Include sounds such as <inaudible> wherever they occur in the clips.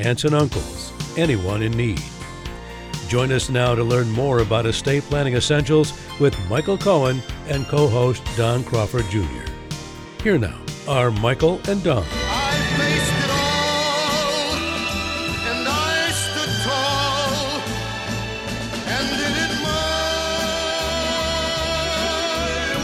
aunts and uncles, anyone in need. Join us now to learn more about estate planning essentials with Michael Cohen and co host Don Crawford Jr. Here now are Michael and Don. I faced it all, and I stood tall, and did it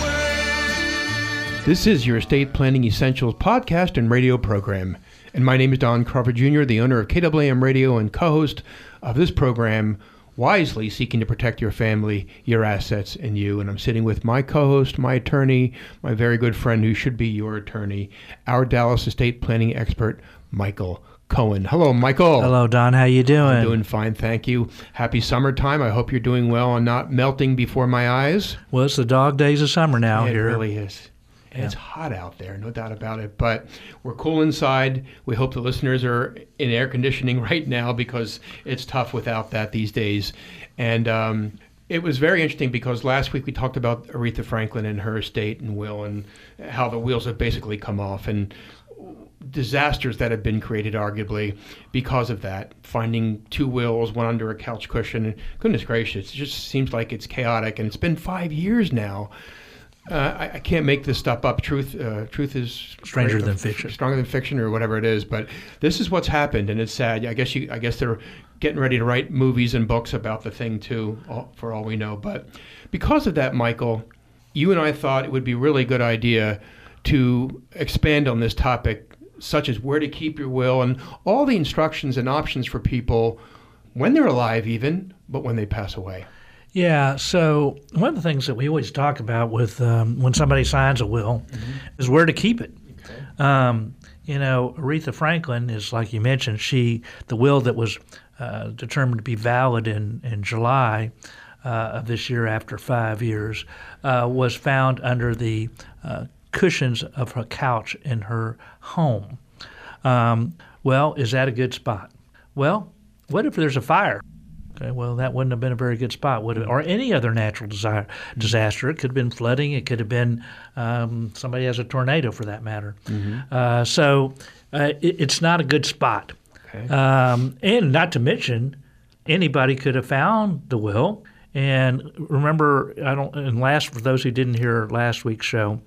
my way. This is your Estate Planning Essentials podcast and radio program. And my name is Don Crawford Jr., the owner of KAAM Radio and co host of this program, wisely seeking to protect your family, your assets, and you. And I'm sitting with my co host, my attorney, my very good friend who should be your attorney, our Dallas estate planning expert, Michael. Cohen. Hello, Michael. Hello, Don. How you doing? I'm doing fine, thank you. Happy summertime. I hope you're doing well and not melting before my eyes. well, it's the dog days of summer now it here. really is. And It's hot out there, no doubt about it. But we're cool inside. We hope the listeners are in air conditioning <laughs> right now because it's tough without that these days. And um, it was very interesting because last week we talked about Aretha Franklin and her estate and will and how the wheels have basically come off and disasters that have been created arguably because of that finding two wills one under a couch cushion goodness gracious it just seems like it's chaotic and it's been five years now uh, I, I can't make this stuff up. Truth, uh, truth is Stranger great, than uh, fiction. stronger than fiction, or whatever it is. But this is what's happened, and it's sad. I guess you, I guess they're getting ready to write movies and books about the thing too, all, for all we know. But because of that, Michael, you and I thought it would be a really good idea to expand on this topic, such as where to keep your will and all the instructions and options for people when they're alive, even, but when they pass away. Yeah. So one of the things that we always talk about with um, when somebody signs a will is where to keep it. Um, you know, Aretha Franklin is like you mentioned. She the will that was uh, determined to be valid in in July. Uh, of this year, after five years, uh, was found under the uh, cushions of her couch in her home. Um, well, is that a good spot? Well, what if there's a fire? Okay, well, that wouldn't have been a very good spot, would it? Or any other natural desire, disaster. It could have been flooding. It could have been um, somebody has a tornado, for that matter. Uh, so uh, it, it's not a good spot. Okay. Um, and not to mention, anybody could have found the will. And remember, I don't. And last, for those who didn't hear last week's show,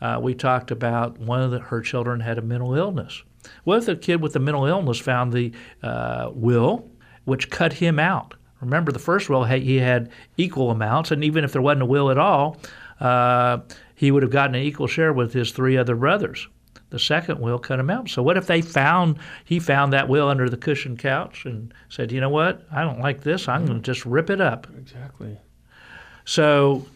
uh, we talked about one of the, her children had a mental illness. What if the kid with the mental illness found the uh, will, which cut him out? Remember, the first will he had equal amounts, and even if there wasn't a will at all, uh, he would have gotten an equal share with his three other brothers. The second will cut him out. So what if they found he found that will under the cushion couch and said, you know what, I don't like this. I'm going to just rip it up. Exactly. So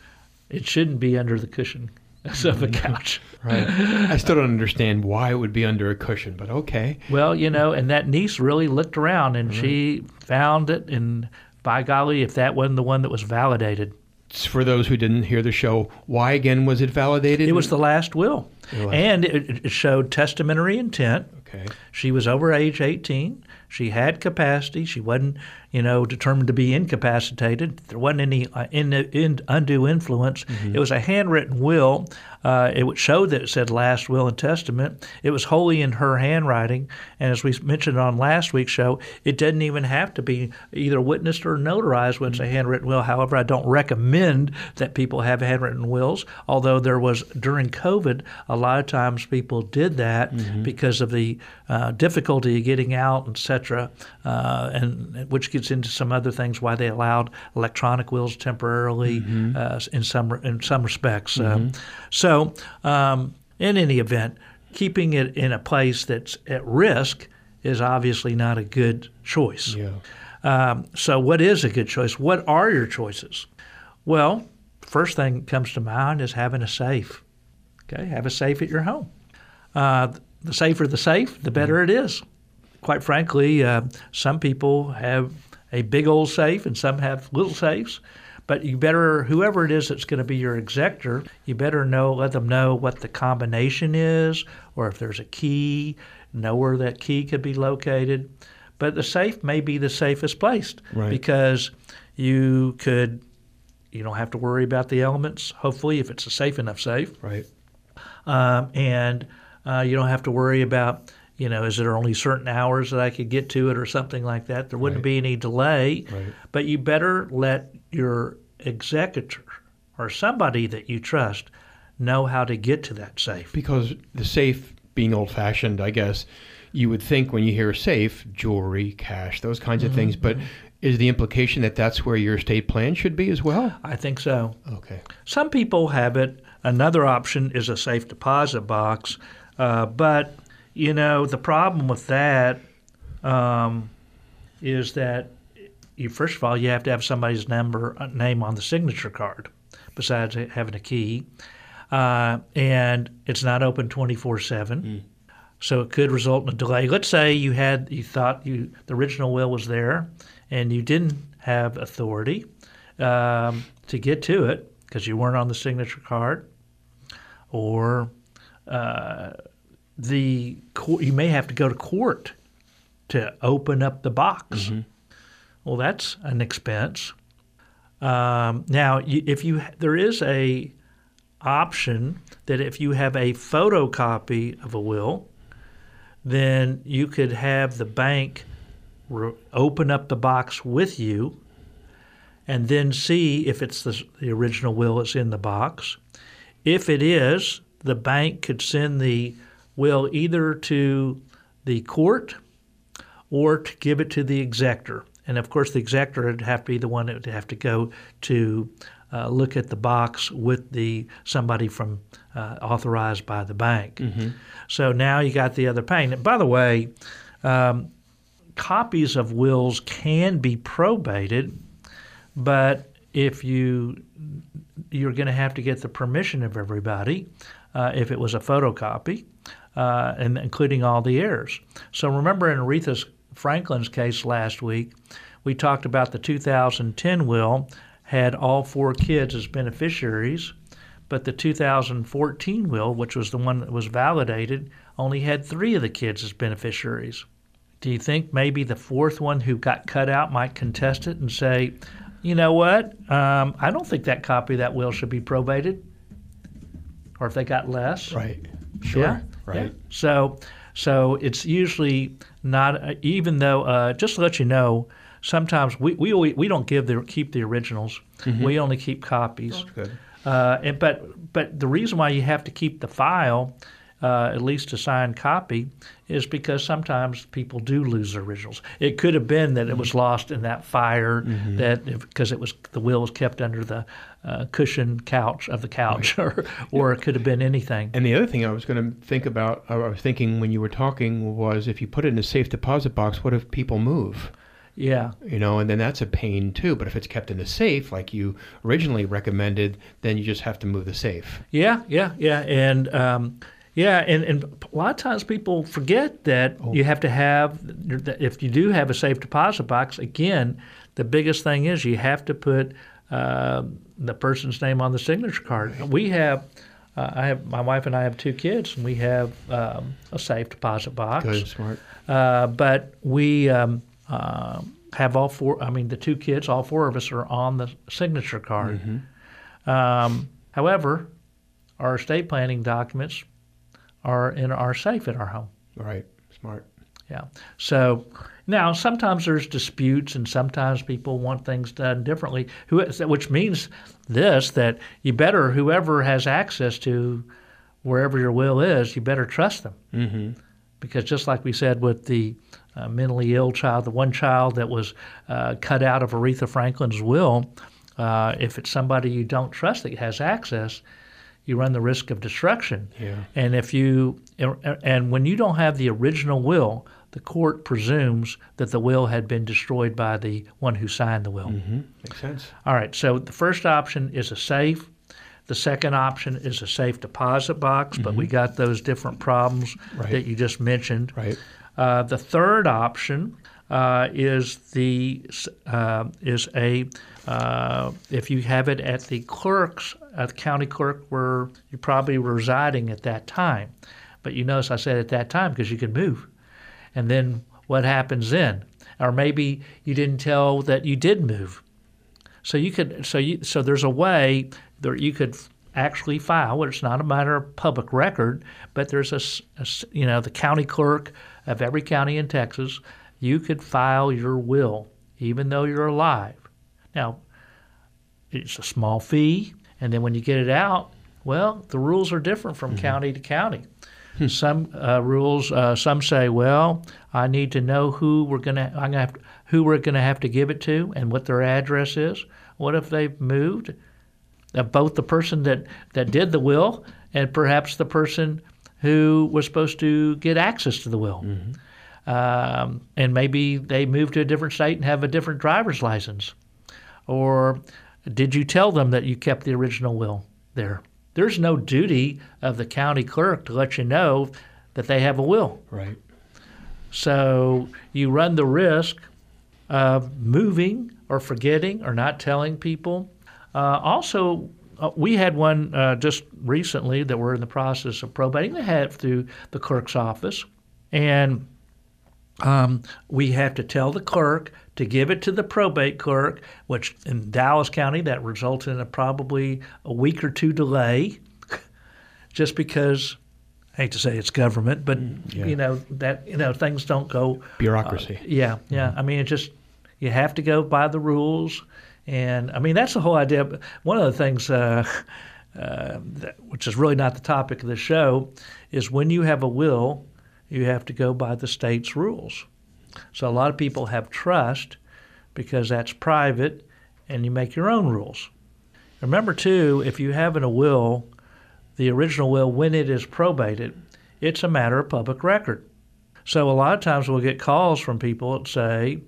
it shouldn't be under the cushion of the mm-hmm. couch. Right. I still don't <laughs> understand why it would be under a cushion, but okay. Well, you know, and that niece really looked around and she mm-hmm. found it. And by golly, if that wasn't the one that was validated, For those who didn't hear the show, why again was it validated? it was the last will. The last- And it, it showed testamentary intent. Okay. She was over age 18. She had capacity. She wasn't, you know, determined to be incapacitated. There wasn't any uh, in, in, undue influence. It was a handwritten will. Uh, it would show that it said last will and testament. It was wholly in her handwriting. And as we mentioned on last week's show, it doesn't even have to be either witnessed or notarized when it's a handwritten will. However, I don't recommend that people have handwritten wills, although there was during COVID, a lot of times people did that because of the uh, difficulty of getting out, etc., uh, and which gets into some other things why they allowed electronic wills temporarily uh, in some in some respects. Um, so, um, in any event, keeping it in a place that's at risk is obviously not a good choice. Yeah. Um, so, what is a good choice? What are your choices? Well, first thing that comes to mind is having a safe. Okay, have a safe at your home. Uh, the safer the safe, the better it is. Quite frankly, uh, some people have a big old safe and some have little safes. But you better, whoever it is that's going to be your executor, you better know, let them know what the combination is, or if there's a key, know where that key could be located. But the safe may be the safest place Right. because you could, you don't have to worry about the elements. Hopefully, if it's a safe enough safe, Right. um, and uh, you don't have to worry about you know is there only certain hours that I could get to it or something like that. There wouldn't Right. be any delay, Right. but you better let your executor or somebody that you trust know how to get to that safe. Because the safe, being old fashioned, I guess, you would think when you hear safe, jewelry, cash, those kinds of things. But is the implication that that's where your estate plan should be as well? I think so. Okay. Some people have it. Another option is a safe deposit box, uh, but you know the problem with that um, is that you first of all you have to have somebody's number uh, name on the signature card, besides having a key, uh, and it's not open twenty four seven. So it could result in a delay. Let's say you had you thought you the original will was there, and you didn't have authority um, to get to it because you weren't on the signature card, or uh, the court, you may have to go to court to open up the box. Well, that's an expense. Um, now, if you there is a option that if you have a photocopy of a will, then you could have the bank re- open up the box with you and then see if it's the, the original will that's in the box. If it is, the bank could send the will either to the court or to give it to the executor. And of course, the executor would have to be the one that would have to go to uh, look at the box with the somebody from uh, authorized by the bank. So now you got the other pain. And by the way, um, copies of wills can be probated, but if you you're going to have to get the permission of everybody uh, if it was a photocopy, uh, and including all the heirs. So remember in Aretha Franklin's case last week, we talked about the 2010 will had all four kids as beneficiaries, but the 2014 will, which was the one that was validated, only had three of the kids as beneficiaries. Do you think maybe the fourth one who got cut out might contest it and say, you know what? Um, I don't think that copy of that will should be probated. Or if they got less. Right. Sure. Yeah. Right. yeah. So, so it's usually not. Uh, even though, uh, just to let you know, sometimes we we we don't give the keep the originals. We only keep copies. Good. Uh, and, but but the reason why you have to keep the file, uh, at least a signed copy, is because sometimes people do lose their originals. It could have been that it was lost in that fire, that because it was the will was kept under the uh, cushion couch of the couch, <laughs> or or it could have been anything. And the other thing I was going to think about, I was thinking when you were talking, was if you put it in a safe deposit box, what if people move? Yeah. You know, and then that's a pain too. But if it's kept in a safe, like you originally recommended, then you just have to move the safe. Yeah, yeah, yeah, and um, yeah, and, and a lot of times people forget that you have to have if you do have a safe deposit box. Again, the biggest thing is you have to put uh, the person's name on the signature card. We have. Uh, I have my wife and I have two kids, and we have um, a safe deposit box. Good, smart. Uh, but we um, uh, have all four. I mean, the two kids, all four of us are on the signature card. Um, however, our estate planning documents are in our safe in our home. Right, smart. Yeah. So now sometimes there's disputes, and sometimes people want things done differently. Who, which means this that you better whoever has access to wherever your will is, you better trust them Mm-hmm. because just like we said with the uh, mentally ill child, the one child that was uh, cut out of Aretha Franklin's will, uh, if it's somebody you don't trust that has access, you run the risk of destruction. Yeah. And if you and when you don't have the original will, the court presumes that the will had been destroyed by the one who signed the will. Mm-hmm. Makes sense. All right. So the first option is a safe. The second option is a safe deposit box, but we got those different problems Mm-hmm. Right. that you just mentioned. Right. Uh, the third option uh, is the uh, is a uh, if you have it at the clerk's at the county clerk where you're probably residing at that time. But you notice I said at that time because you can move, and then what happens then? Or maybe you didn't tell that you did move. So you could so you so there's a way that you could actually file. It's not a matter of public record, but there's a, a you know the county clerk of every county in Texas. You could file your will even though you're alive. Now, it's a small fee, and then when you get it out, well, the rules are different from mm-hmm. county to county. Hmm. Some uh, rules, uh, some say, well, I need to know who we're gonna, I'm gonna have to, who we're gonna have to give it to and what their address is. What if they've moved? Uh, both the person that, that did the will and perhaps the person who was supposed to get access to the will. Mm-hmm. Um, and maybe they moved to a different state and have a different driver's license. Or did you tell them that you kept the original will there? There's no duty of the county clerk to let you know that they have a will. Right. So you run the risk of moving or forgetting or not telling people. Uh, also, uh, we had one uh, just recently that we're in the process of probating. They had it through the clerk's office, and um, we have to tell the clerk to give it to the probate clerk, which in Dallas County that results in a probably a week or two delay, <laughs> just because. I hate to say it's government, but mm, yeah. you know that you know things don't go bureaucracy. Uh, yeah, yeah. Mm-hmm. I mean, it just you have to go by the rules, and I mean that's the whole idea. One of the things, uh, <laughs> uh, that, which is really not the topic of the show, is when you have a will, you have to go by the state's rules. So a lot of people have trust because that's private and you make your own rules. Remember, too, if you have in a will, the original will, when it is probated, it's a matter of public record. So a lot of times we'll get calls from people that say,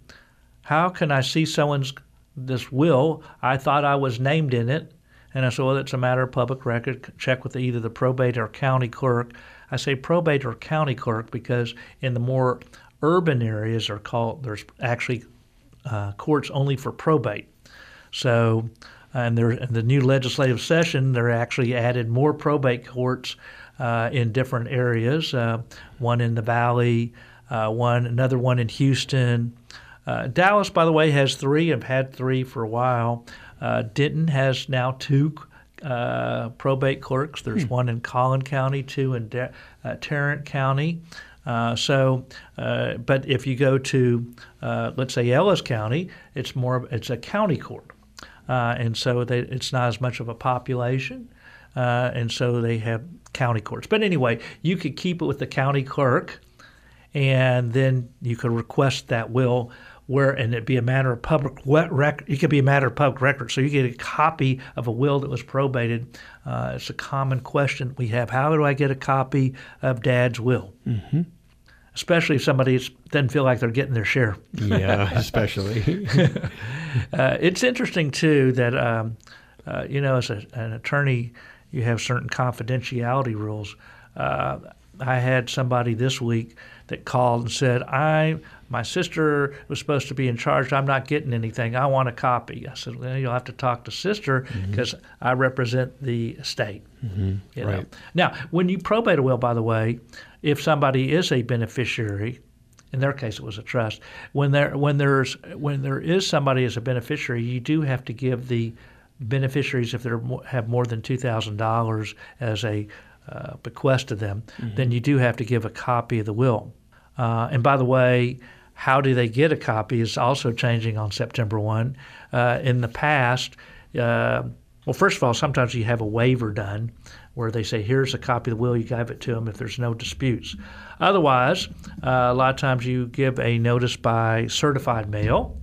How can I see someone's this will? I thought I was named in it. And I said, Well, it's a matter of public record. Check with either the probate or county clerk. I say probate or county clerk because in the more urban areas are called there's actually uh, courts only for probate. So, and there in the new legislative session, they're actually added more probate courts uh, in different areas. Uh, one in the Valley, uh, one another one in Houston. Uh, Dallas, by the way, has three. I've had three for a while. Uh, Denton has now two probate clerks. There's hmm. one in Collin County, two in De- Tarrant County. Uh, so, uh, but if you go to, uh, let's say Ellis County, it's more it's a county court, uh, and so they, it's not as much of a population, uh, and so they have county courts. But anyway, you could keep it with the county clerk, and then you could request that will where and it'd be a matter of public record. It could be a matter of public record. So you get a copy of a will that was probated. Uh, it's a common question we have. How do I get a copy of Dad's will? Mm-hmm. Especially if somebody doesn't feel like they're getting their share. Yeah, <laughs> especially. <laughs> uh, it's interesting too that um, uh, you know, as a, an attorney, you have certain confidentiality rules. Uh, I had somebody this week that called and said, "I my sister was supposed to be in charge. I'm not getting anything. I want a copy." I said, "Well, you'll have to talk to sister because mm-hmm. I represent the state. Mm-hmm. You know? Right. Now, when you probate a will, by the way, if somebody is a beneficiary, in their case it was a trust. When there when there's when there is somebody as a beneficiary, you do have to give the beneficiaries if they have more than two thousand dollars as a uh, bequest to them, mm-hmm. then you do have to give a copy of the will. Uh, and by the way, how do they get a copy is also changing on September 1. Uh, in the past, uh, well, first of all, sometimes you have a waiver done where they say, here's a copy of the will, you give it to them if there's no disputes. Otherwise, uh, a lot of times you give a notice by certified mail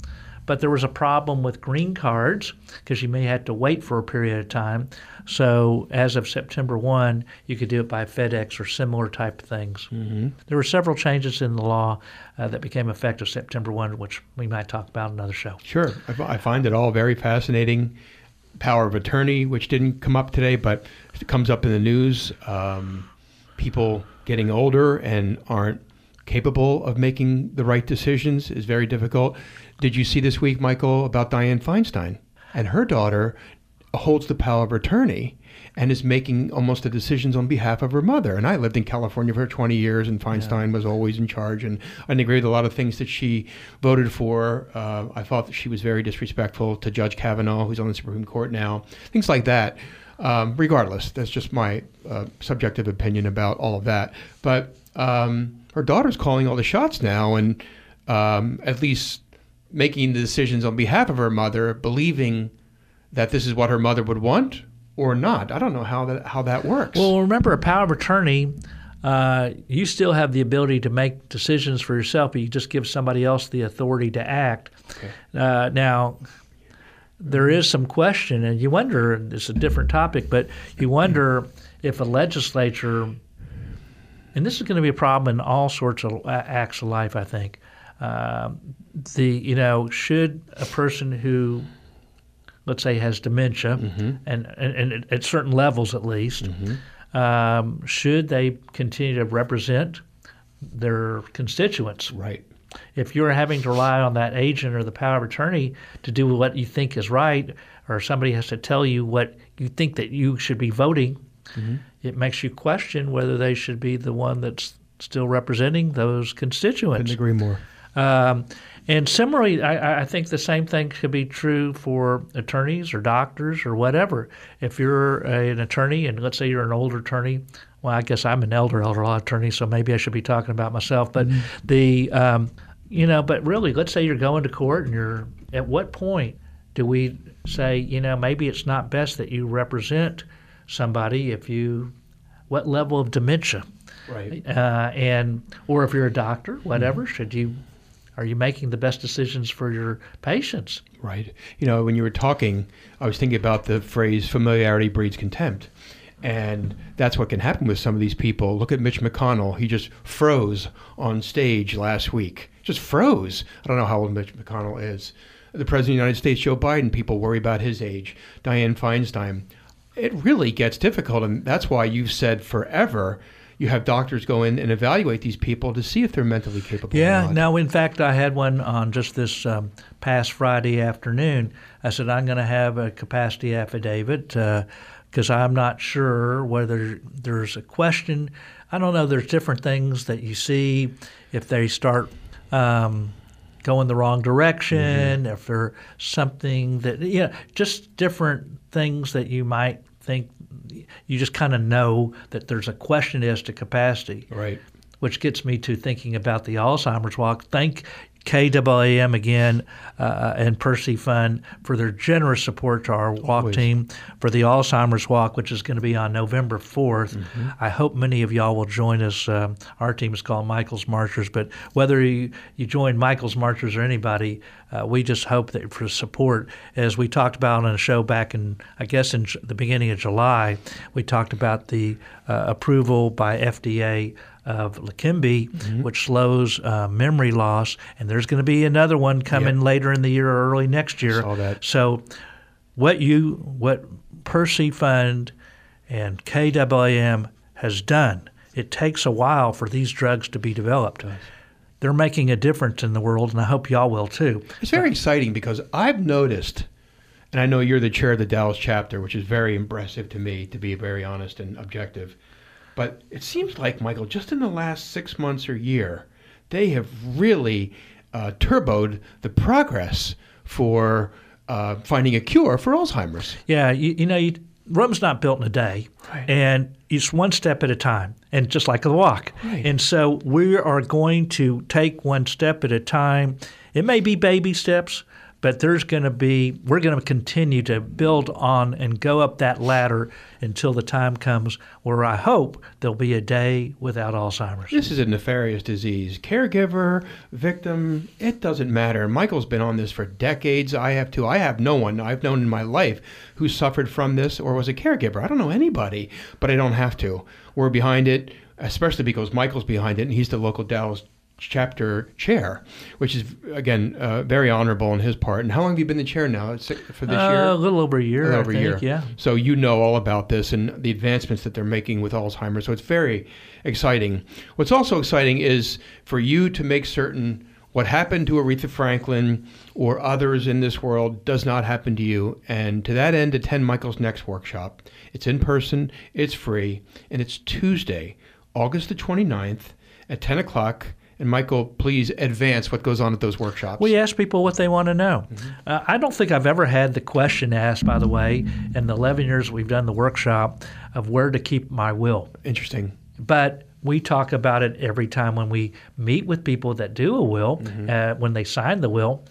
but there was a problem with green cards because you may have to wait for a period of time. So as of September 1, you could do it by FedEx or similar type of things. Mm-hmm. There were several changes in the law uh, that became effective September 1, which we might talk about another show. Sure. I find it all very fascinating. Power of attorney, which didn't come up today, but it comes up in the news. Um, people getting older and aren't capable of making the right decisions is very difficult. Did you see this week, Michael, about Dianne Feinstein and her daughter holds the power of attorney and is making almost the decisions on behalf of her mother. And I lived in California for 20 years, and Feinstein yeah. was always in charge. And I agree with a lot of things that she voted for. Uh, I thought that she was very disrespectful to Judge Kavanaugh, who's on the Supreme Court now. Things like that. Um, regardless, that's just my uh, subjective opinion about all of that. But um, her daughter's calling all the shots now, and um, at least making the decisions on behalf of her mother, believing that this is what her mother would want or not. I don't know how that how that works. Well, remember a power of attorney. Uh, you still have the ability to make decisions for yourself, but you just give somebody else the authority to act. Okay. Uh, now, there is some question, and you wonder. It's a different topic, but you wonder if a legislature, and this is going to be a problem in all sorts of acts of life. I think uh, the you know should a person who let's say, has dementia, mm-hmm. and, and, and, at certain levels at least, mm-hmm. um, should they continue to represent their constituents? Right. If you're having to rely on that agent or the power of attorney to do what you think is right, or somebody has to tell you what you think that you should be voting, mm-hmm. it makes you question whether they should be the one that's still representing those constituents. Couldn't agree more. Um, and similarly, I, I, think the same thing could be true for attorneys or doctors or whatever. If you're a, an attorney, and let's say you're an older attorney, well, I guess I'm an elder elder law attorney, so maybe I should be talking about myself. But mm-hmm. the, um, you know, but really, let's say you're going to court, and you're at what point do we say, you know, maybe it's not best that you represent somebody if you, what level of dementia? Right. Uh, and or if you're a doctor, whatever, mm-hmm. should you are you making the best decisions for your patients? Right. You know, when you were talking, I was thinking about the phrase familiarity breeds contempt. And that's what can happen with some of these people. Look at Mitch McConnell. He just froze on stage last week. Just froze. I don't know how old Mitch McConnell is. The President of the United States, Joe Biden, people worry about his age. Dianne Feinstein. It really gets difficult. And that's why you've said forever you have doctors go in and evaluate these people to see if they're mentally capable. Yeah. Now, in fact, I had one on just this um, past Friday afternoon. I said I'm going to have a capacity affidavit because uh, I'm not sure whether there's a question. I don't know. There's different things that you see if they start. Um, going the wrong direction, mm-hmm. if there's something that, yeah, you know, just different things that you might think you just kind of know that there's a question as to capacity. Right. Which gets me to thinking about the Alzheimer's Walk. Thank KAAM again uh, and Percy Fund for their generous support to our walk Always. team for the Alzheimer's Walk, which is going to be on November 4th. Mm-hmm. I hope many of y'all will join us. Uh, our team is called Michael's Marchers, but whether you, you join Michael's Marchers or anybody, uh, we just hope that for support. As we talked about on a show back in, I guess, in the beginning of July, we talked about the uh, approval by FDA of Leqembi, mm-hmm. which slows uh, memory loss, and there's going to be another one coming yep. later in the year or early next year. Saw that. So, what you, what Percy Fund and KAAM has done, it takes a while for these drugs to be developed. They're making a difference in the world, and I hope y'all will too. It's very exciting because I've noticed, and I know you're the chair of the Dallas chapter, which is very impressive to me, to be very honest and objective but it seems like, Michael, just in the last six months or year, they have really uh, turboed the progress for uh, finding a cure for Alzheimer's. Yeah, you, you know, you, Rome's not built in a day, right. and it's one step at a time, and just like a walk. Right. And so we are going to take one step at a time. It may be baby steps, but there's going to be we're going to continue to build on and go up that ladder until the time comes where I hope there'll be a day without Alzheimer's. This is a nefarious disease. Caregiver, victim, it doesn't matter. Michael's been on this for decades. I have too. I have no one I've known in my life who suffered from this or was a caregiver. I don't know anybody, but I don't have to. We're behind it, especially because Michael's behind it and he's the local Dallas chapter chair, which is again uh, very honorable on his part. And how long have you been the chair now? It's for this Uh, year. a little over a year. A little I over a think, year. Yeah. So you know all about this and the advancements that they're making with Alzheimer's. So it's very exciting. What's also exciting is for you to make certain what happened to Aretha Franklin or others in this world does not happen to you. And to that end, attend Michael's next workshop. It's in person, it's free, and it's Tuesday, August the 29th at 10 o'clock. And Michael, please advance what goes on at those workshops. We ask people what they want to know. Mm-hmm. Uh, I don't think I've ever had the question asked, by the way, in the 11 years we've done the workshop of where to keep my will. Interesting. But we talk about it every time when we meet with people that do a will, Mm-hmm. uh, when they sign the will.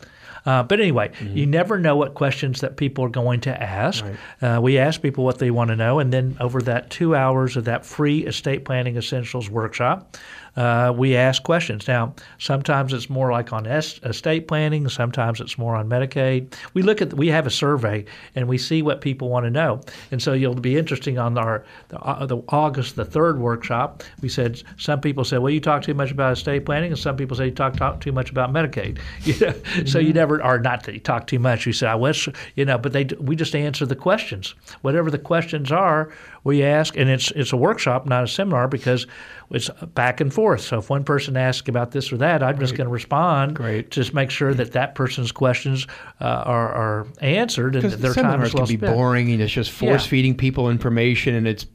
Uh, but anyway, you never know what questions that people are going to ask. Uh, we ask people what they want to know, and then over that two hours of that free estate planning essentials workshop, uh, we ask questions. Now, sometimes it's more like on es- estate planning. Sometimes it's more on Medicaid. We look at we have a survey and we see what people want to know, and so you'll be interesting on our the, uh, the August the third workshop. We said some people said, well, you talk too much about estate planning, and some people say you talk, talk too much about Medicaid. <laughs> You know? So you never are not that you talk too much. You say I wish you know, but they we just answer the questions. Whatever the questions are, we ask, and it's it's a workshop, not a seminar, because it's back and forth. So if one person asks about this or that, I'm just going to respond. Great. Just make sure that that person's questions uh, are, are answered and their time is well can be spent. boring and it's just force feeding people information and it's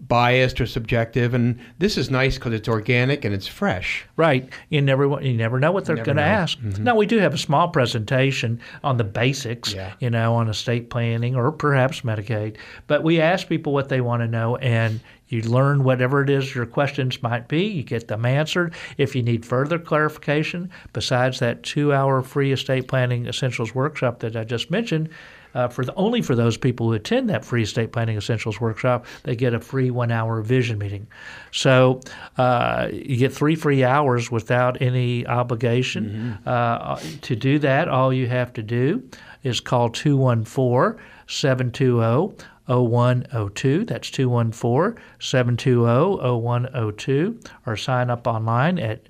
biased or subjective. And this is nice because it's organic and it's fresh. Right. You never you never know what they're going to ask. Mm-hmm. Now we do have a small presentation on the basics, Yeah. you know, on estate planning or perhaps Medicaid. But we ask people what they want to know and you learn whatever it is your questions might be. You get them answered. If you need further clarification, besides that two-hour free estate planning essentials workshop that I just mentioned, uh, for the, only for those people who attend that free estate planning essentials workshop, they get a free one-hour vision meeting. So uh, you get three free hours without any obligation. Uh, to do that, all you have to do is call 214 720 0102. That's 214 720 0102. Or sign up online at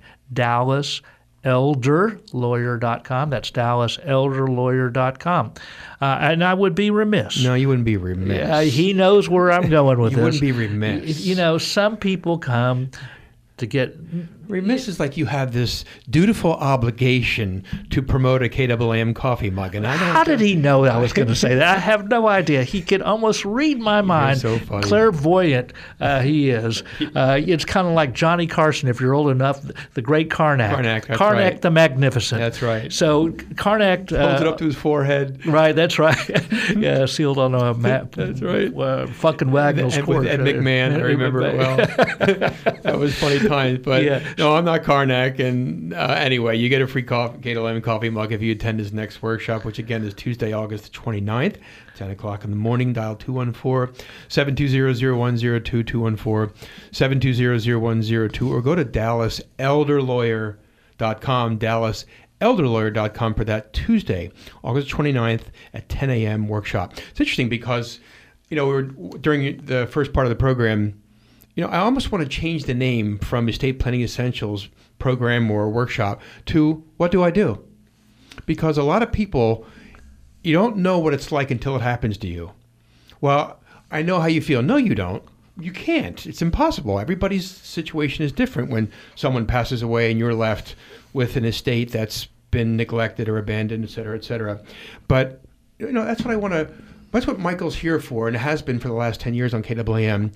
DallasElderLawyer.com. That's DallasElderLawyer.com. Uh, and I would be remiss. No, you wouldn't be remiss. Uh, he knows where I'm going with <laughs> you this. wouldn't be remiss. You know, some people come to get remiss is like you have this dutiful obligation to promote a KAAM coffee mug. And I don't. How did he know I was <laughs> going to say that? I have no idea. He could almost read my mind. so funny. Clairvoyant uh, he is. <laughs> Uh, it's kind of like Johnny Carson, if you're old enough, the great Karnak. Karnak, that's Karnak right. the Magnificent. That's right. So Karnak. Uh, Holds it up to his forehead. Right, that's right. <laughs> yeah, sealed on a map. That's right. Uh, Funk & Wagnalls' And court. Ed McMahon, I remember it well. that was funny times. But Yeah. No, I'm not Karnak. And uh, anyway, you get a free coffee, Kate Lemon coffee mug if you attend his next workshop, which again is Tuesday, August 29th, 10 o'clock in the morning. Dial 214 720 0102 214 720 0102 or go to DallasElderLawyer.com. Dallas elderlawyer.com for that Tuesday, August 29th at 10 a.m. workshop. It's interesting because, you know, we were during the first part of the program, you know, I almost want to change the name from Estate Planning Essentials program or workshop to What Do I Do? Because a lot of people, you don't know what it's like until it happens to you. Well, I know how you feel. No, you don't. You can't. It's impossible. Everybody's situation is different when someone passes away and you're left with an estate that's been neglected or abandoned, et cetera, et cetera. But, you know, that's what I want to, that's what Michael's here for and has been for the last 10 years on KAAM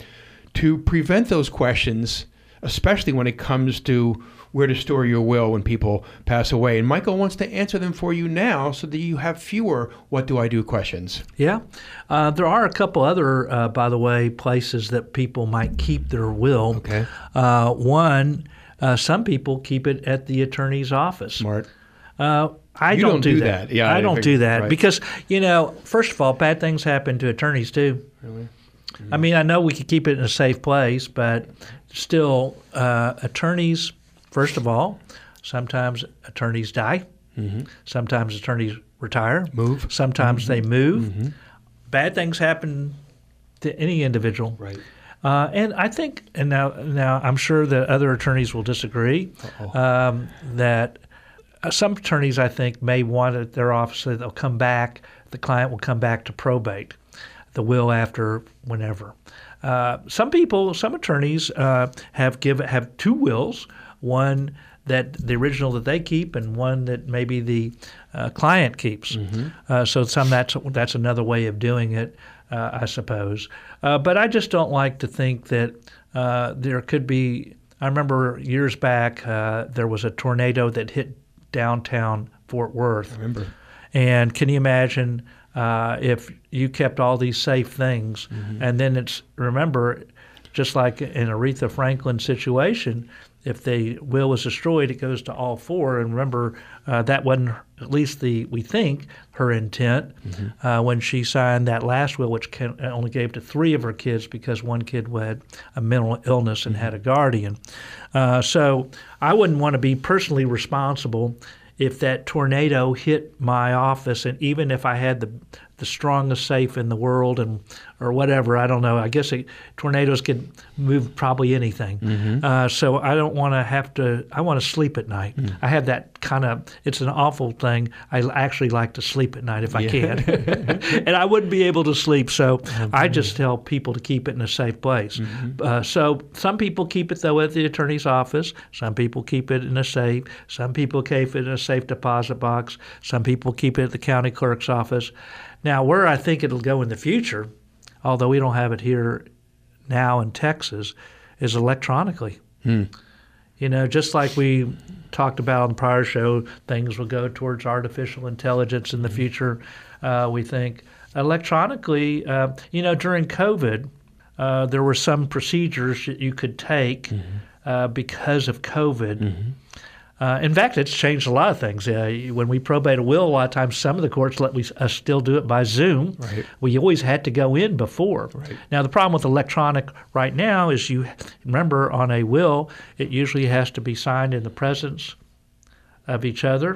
to prevent those questions, especially when it comes to where to store your will when people pass away. And Michael wants to answer them for you now so that you have fewer what do I do questions. Yeah. Uh, there are a couple other, uh, by the way, places that people might keep their will. Okay. Uh, one, uh, some people keep it at the attorney's office. Smart. Uh, I You don't, don't do, do that. that. Yeah, I I don't figured- do that right. because you know, first of all, bad things happen to attorneys too. Really? I mean, I know we could keep it in a safe place, but still, uh, attorneys. First of all, sometimes attorneys die. Sometimes attorneys retire. Move. Sometimes they move. Bad things happen to any individual. Right. Uh, and I think, and now, now I'm sure that other attorneys will disagree, um, that uh, some attorneys I think may want at their office that they'll come back, the client will come back to probate the will after whenever. Uh, some people, some attorneys uh, have give have two wills, one that the original that they keep and one that maybe the uh, client keeps. Uh, so some that's that's another way of doing it, uh, I suppose. Uh, but I just don't like to think that uh, there could be. I remember years back uh, there was a tornado that hit downtown Fort Worth. Remember? And can you imagine uh, if you kept all these safe things, and then it's remember, just like in Aretha Franklin situation, if the will was destroyed, it goes to all four. And remember, uh, that wasn't at least the we think her intent uh, when she signed that last will, which can, only gave to three of her kids because one kid had a mental illness and had a guardian. Uh, so I wouldn't want to be personally responsible if that tornado hit my office, and even if I had the the strongest safe in the world and or whatever, I don't know. I guess it, tornadoes can move probably anything. Uh, so I don't want to have to. I want to sleep at night. I have that kind of. It's an awful thing. I actually like to sleep at night if I can, <laughs> and I wouldn't be able to sleep. So I just tell people to keep it in a safe place. Uh, so some people keep it though at the attorney's office. Some people keep it in a safe. Some people keep it in a safe deposit box. Some people keep it at the county clerk's office. Now, where I think it'll go in the future, although we don't have it here now in Texas, is electronically. You know, just like we talked about on the prior show, things will go towards artificial intelligence in the future. Uh, we think electronically. Uh, you know, during COVID, uh, there were some procedures that you could take uh, because of COVID. Uh, in fact, it's changed a lot of things. Uh, when we probate a will, a lot of times some of the courts let we us still do it by Zoom. Right. We always had to go in before. Right. Now the problem with electronic right now is you remember on a will, it usually has to be signed in the presence of each other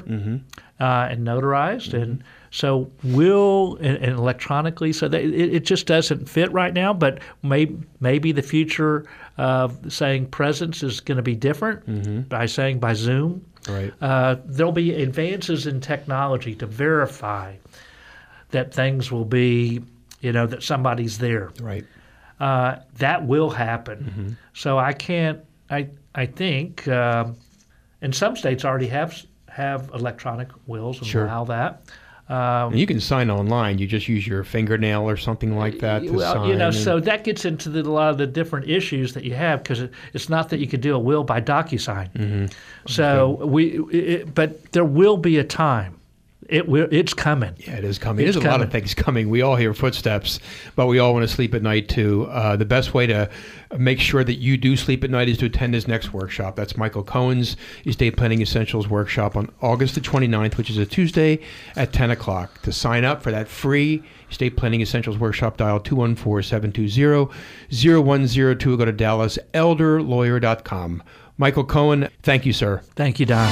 uh, and notarized, and so will and, and electronically. So that, it, it just doesn't fit right now. But may, maybe the future of saying presence is going to be different by saying by Zoom. Right. Uh, there'll be advances in technology to verify that things will be, you know, that somebody's there Right. uh, that will happen. So I can't. I I think, um and some states already have have electronic wills and Sure. allow that. Um, you can sign online. You just use your fingernail or something like that to well, sign. you know, and- so that gets into the, a lot of the different issues that you have because it, it's not that you could do a will by DocuSign. Mm-hmm. So we, it, but there will be a time. It will. It's coming. Yeah, it is coming. It's There's a lot of things coming. We all hear footsteps, but we all want to sleep at night too. Uh, the best way to make sure that you do sleep at night is to attend his next workshop. That's Michael Cohen's Estate Planning Essentials workshop on August the 29th, which is a Tuesday at 10 o'clock. To sign up for that free Estate Planning Essentials workshop, dial 214-720-0102 or go to dallaselderlawyer.com. Michael Cohen, thank you, sir. Thank you, Don.